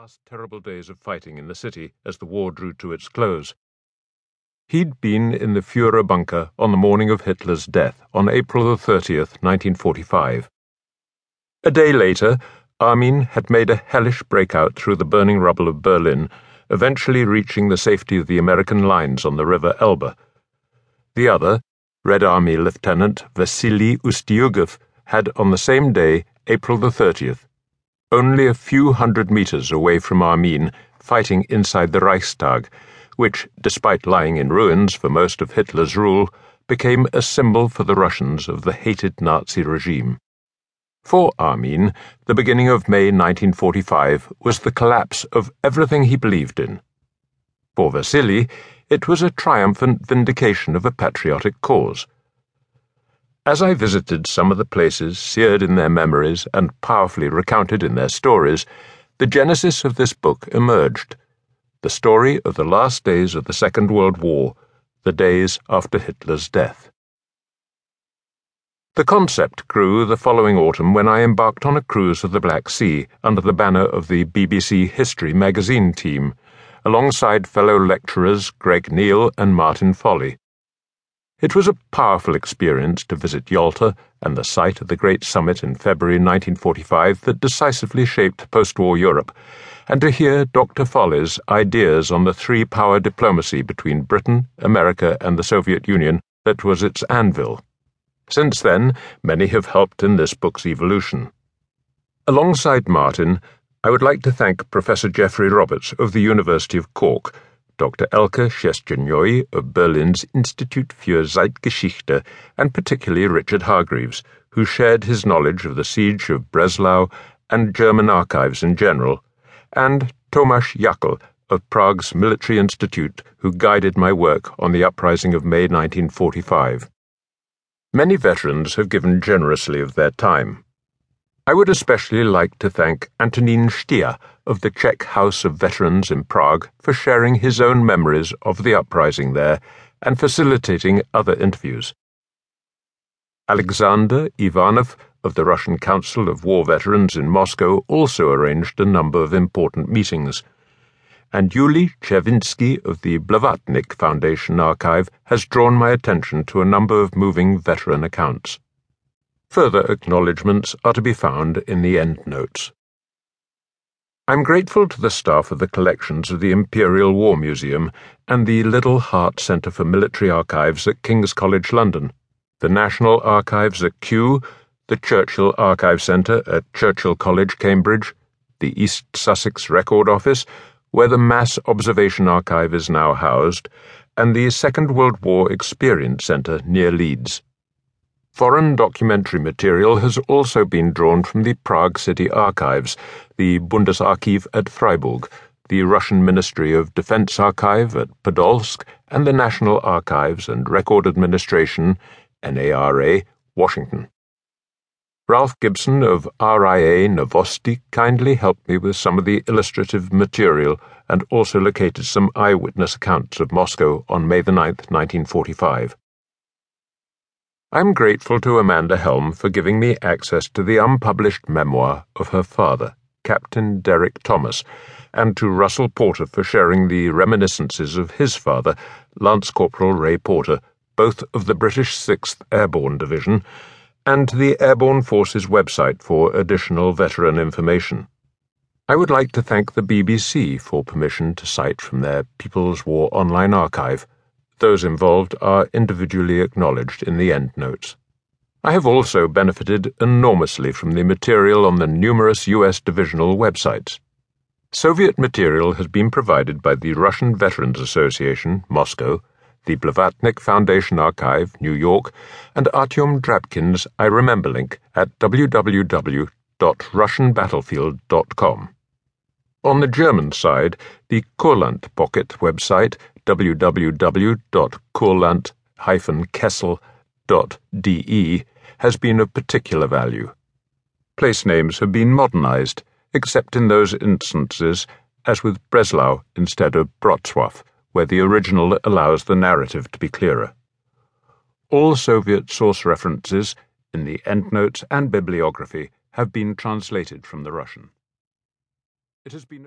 last terrible days of fighting in the city as the war drew to its close. He'd been in the Fuhrer bunker on the morning of Hitler's death, on April the 30th, 1945. A day later, Armin had made a hellish breakout through the burning rubble of Berlin, eventually reaching the safety of the American lines on the River Elbe. The other, Red Army Lieutenant Vasily Ustiugov, had on the same day, April the 30th, only a few hundred meters away from Armin, fighting inside the Reichstag, which, despite lying in ruins for most of Hitler's rule, became a symbol for the Russians of the hated Nazi regime. For Armin, the beginning of May 1945 was the collapse of everything he believed in. For Vasily, it was a triumphant vindication of a patriotic cause. As I visited some of the places seared in their memories and powerfully recounted in their stories, the genesis of this book emerged the story of the last days of the Second World War, the days after Hitler's death. The concept grew the following autumn when I embarked on a cruise of the Black Sea under the banner of the BBC History magazine team, alongside fellow lecturers Greg Neale and Martin Folly. It was a powerful experience to visit Yalta and the site of the Great Summit in February 1945 that decisively shaped post war Europe, and to hear Dr. Folly's ideas on the three power diplomacy between Britain, America, and the Soviet Union that was its anvil. Since then, many have helped in this book's evolution. Alongside Martin, I would like to thank Professor Geoffrey Roberts of the University of Cork Dr. Elke Scherstjanoi of Berlin's Institute für Zeitgeschichte, and particularly Richard Hargreaves, who shared his knowledge of the siege of Breslau and German archives in general, and Tomasz Jakl of Prague's Military Institute, who guided my work on the uprising of May 1945. Many veterans have given generously of their time. I would especially like to thank Antonín Stier of the Czech House of Veterans in Prague for sharing his own memories of the uprising there and facilitating other interviews. Alexander Ivanov of the Russian Council of War Veterans in Moscow also arranged a number of important meetings. And Yuli Chervinsky of the Blavatnik Foundation archive has drawn my attention to a number of moving veteran accounts. Further acknowledgements are to be found in the endnotes. I'm grateful to the staff of the collections of the Imperial War Museum and the Liddell Hart Centre for Military Archives at King's College London, the National Archives at Kew, the Churchill Archive Centre at Churchill College, Cambridge, the East Sussex Record Office, where the Mass Observation Archive is now housed, and the Second World War Experience Centre near Leeds. Foreign documentary material has also been drawn from the Prague City Archives, the Bundesarchiv at Freiburg, the Russian Ministry of Defense Archive at Podolsk, and the National Archives and Record Administration, NARA, Washington. Ralph Gibson of RIA Novosti kindly helped me with some of the illustrative material and also located some eyewitness accounts of Moscow on May the 9th, 1945. I'm grateful to Amanda Helm for giving me access to the unpublished memoir of her father, Captain Derek Thomas, and to Russell Porter for sharing the reminiscences of his father, Lance Corporal Ray Porter, both of the British 6th Airborne Division, and to the Airborne Forces website for additional veteran information. I would like to thank the BBC for permission to cite from their People's War Online archive. Those involved are individually acknowledged in the endnotes. I have also benefited enormously from the material on the numerous U.S. divisional websites. Soviet material has been provided by the Russian Veterans Association, Moscow, the Blavatnik Foundation Archive, New York, and Artyom Drabkin's I Remember link at www.russianbattlefield.com. On the German side, the Kurland Pocket website www.kurland-kessel.de has been of particular value. Place names have been modernized, except in those instances, as with Breslau instead of Wrocław, where the original allows the narrative to be clearer. All Soviet source references in the endnotes and bibliography have been translated from the Russian. It has been